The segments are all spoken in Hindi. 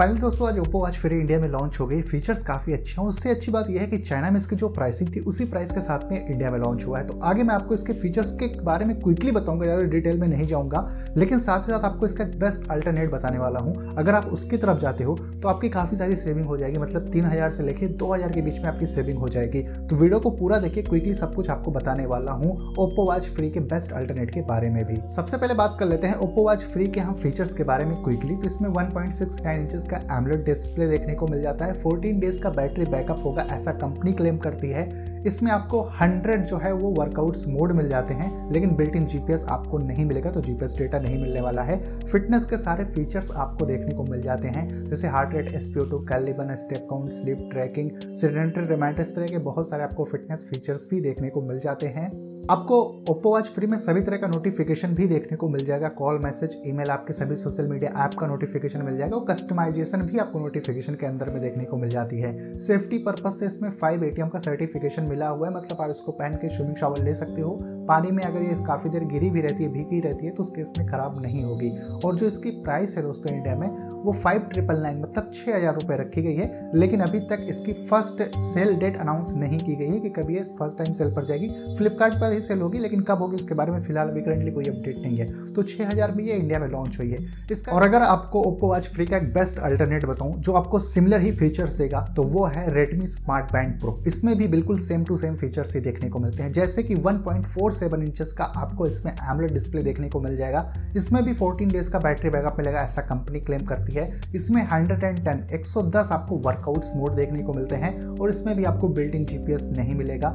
फाइनल दोस्तों आज ओप्पो वॉच फ्री इंडिया में लॉन्च हो गई। फीचर्स काफ़ी अच्छे हैं। उससे अच्छी बात यह है कि चाइना में इसकी जो प्राइसिंग थी, उसी प्राइस के साथ में इंडिया में लॉन्च हुआ है। तो आगे मैं आपको इसके फीचर्स के बारे में क्विकली बताऊँगा, ज़्यादा डिटेल में नहीं जाऊँगा। लेकिन साथ ही साथ आपको इसका बेस्ट अल्टरनेट बताने वाला हूँ। अगर आप उसकी तरफ़ जाते हो तो आपकी काफ़ी सारी सेविंग हो जाएगी। मतलब तीन हज़ार से लेकर दो हज़ार के बीच में आपकी सेविंग हो जाएगी। तो वीडियो को पूरा देखिए क्विकली सब कुछ आपको बताने वाला हूँ ओप्पो वॉच फ्री के बेस्ट अल्टरनेट के बारे में भी। सबसे पहले बात कर लेते हैं ओप्पो वॉच फ्री के हम फीचर्स के बारे में क्विकली तो इसमें वन पॉइंट इंचेस का एमलेट डिस्प्ले देखने को मिल जाता है। 14 डेज़ का बैटरी बैकअप होगा, ऐसा कंपनी क्लेम करती है। इसमें आपको 100 जो है वो वर्कआउट्स मोड मिल जाते हैं, लेकिन बिल्ट इन जीपीएस आपको नहीं मिलेगा तो जीपीएस डेटा नहीं मिलने वाला है। फिटनेस के सारे फीचर्स आपको देखने को मिल जाते हैं, जैसे heart rate SpO two calorie burn step count sleep tracking sedentary remind इस तरह के बहुत सारे आपको फिटनेस फीचर्स भी देखने को मिल जाते हैं। आपको ओप्पो वॉच फ्री में सभी तरह का नोटिफिकेशन भी देखने को मिल जाएगा। कॉल मैसेज ईमेल आपके सभी सोशल मीडिया ऐप का नोटिफिकेशन मिल जाएगा और कस्टमाइजेशन भी आपको नोटिफिकेशन के अंदर में देखने को मिल जाती है। सेफ्टी पर्पज से इसमें फाइव एटीएम का सर्टिफिकेशन मिला हुआ है। मतलब आप इसको पहन के स्विमिंग शावर ले सकते हो। पानी में अगर ये काफ़ी देर गिरी भी रहती है, भीगी रहती है तो उसके इसमें खराब नहीं होगी। और जो इसकी प्राइस है दोस्तों इंडिया में, वो फाइव ट्रिपल नाइन मतलब छः हज़ार रुपये रखी गई है। लेकिन अभी तक इसकी फ़र्स्ट सेल डेट अनाउंस नहीं की गई है कि कभी ये फ़र्स्ट टाइम सेल पर जाएगी। फ्लिपकार्ट पर ही सेल होगी, लेकिन कब होगी उसके बारे में फ़िलहाल अभी करंटली कोई अपडेट नहीं है। तो छह हज़ार में ये इंडिया में लॉन्च हुई है। इसका और अगर आपको ओप्पो वॉच फ्री का एक बेस्ट अल्टरनेट बताऊँ, जो आपको सिमिलर ही फीचर्स देगा तो वो है रेडमी स्मार्ट बैंड प्रो इसमें भी बिल्कुल सेम टू सेम फीचर्स ही देखने को मिलते हैं। जैसे कि 1.47 इंचेस का आपको इसमें एमलेट डिस्प्ले देखने को मिल जाएगा। इसमें भी 14 डेज़ का बैटरी बैकअप मिलेगा, ऐसा कंपनी क्लेम करती है। इसमें 110 110 आपको वर्कआउट्स मोड देखने को मिलते हैं, और इसमें भी आपको बिल्डिंग जीपीएस नहीं मिलेगा।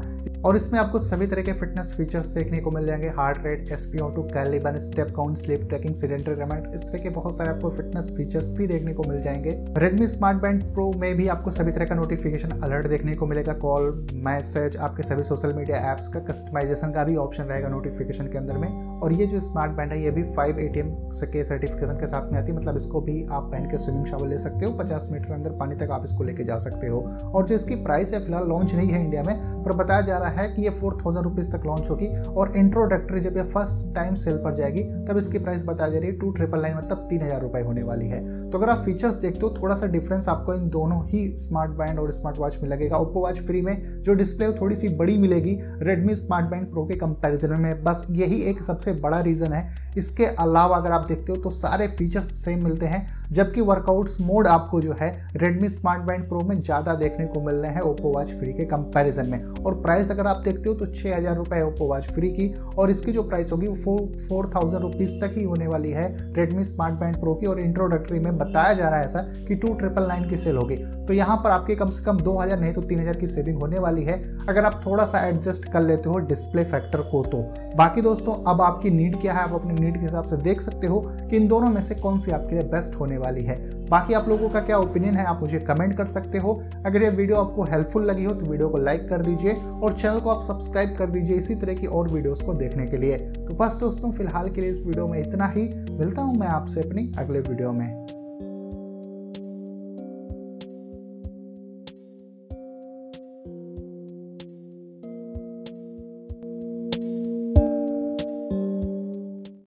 और इसमें आपको सभी तरह के फिटनेस फीचर्स देखने को मिल जाएँगे. Heart rate S P O two calorie burn step count sleep tracking sedentary remind इस तरह के बहुत सारे आपको फिटनेस फीचर्स भी देखने को मिल जाएँगे. रेडमी स्मार्ट बैंड प्रो में भी आपको सभी तरह का नोटिफिकेशन अलर्ट देखने को मिलेगा. कॉल मैसेज आपके सभी सोशल मीडिया एप्स का कस्टमाइजेशन का भी ऑप्शन रहेगा नोटिफिकेशन के अंदर में. और ये जो स्मार्ट बैंड है, ये भी फाइव ए के सर्टिफिकेशन के साथ में आती है. मतलब इसको भी आप पहन के स्विमिंग शावर ले सकते हो. पचास मीटर अंदर पानी तक आप इसको लेके जा सकते हो. और जो इसकी प्राइस है, फ़िलहाल लॉन्च नहीं है इंडिया में, पर बताया जा रहा है कि ये फोर थाउज़ेंड रुपीज़ तक लॉन्च होगी और इंट्रोडक्टरी जब ये फ़र्स्ट टाइम सेल पर जाएगी, तब इसकी प्राइस बताई जा रही है टू ट्रिपल नाइन मतलब तीन हज़ार रुपए होने वाली है। तो अगर आप फीचर्स देखते हो, थोड़ा सा डिफरेंस आपको इन दोनों ही स्मार्ट बैंड और स्मार्ट वॉच में लगेगा ओप्पो वॉच फ्री में जो डिस्प्ले थोड़ी सी बड़ी मिलेगी रेडमी स्मार्ट बैंड प्रो के कंपेरिजन में। बस यही एक सबसे बड़ा रीज़न है। इसके अलावा अगर आप देखते हो तो सारे फीचर्स सेम मिलते हैं, जबकि वर्कआउट्स मोड आपको जो है रेडमी स्मार्ट बैंड प्रो में ज़्यादा देखने को मिल रहे हैं ओप्पो वॉच फ्री के कंपेरिजन में। और प्राइस अगर आप देखते हो तो छः हज़ार रुपये ओप्पो वॉच फ्री की और इसकी जो प्राइस होगी वो फोर फोर थाउज़ेंड रुपीज़ तक ही होने वाली है रेडमी स्मार्ट बैंड प्रो की और इंट्रोडक्टरी में बताया जा रहा है ऐसा कि टू ट्रिपल नाइन की सेल होगी। तो यहाँ पर आपके कम से कम दो हज़ार, नहीं तो तीन हज़ार की सेविंग होने वाली है। अगर आप थोड़ा सा एडजस्ट कर लेते हो डिस्प्ले फैक्टर को तो। बाकी दोस्तों, अब आपकी नीड क्या है, आप अपनी नीड के हिसाब से देख सकते हो कि इन दोनों में से कौन सी आपके लिए बेस्ट होने वाली है। बाकी आप लोगों का क्या ओपिनियन है, आप मुझे कमेंट कर सकते हो। अगर ये वीडियो आपको हेल्पफुल लगी हो तो वीडियो को लाइक कर दीजिए और चैनल को आप सब्सक्राइब कर दीजिए इसी तरह की और वीडियोस को देखने के लिए। तो बस दोस्तों, फ़िलहाल के लिए इस वीडियो में इतना ही। मिलता हूँ मैं आपसे अपनी अगले वीडियो में।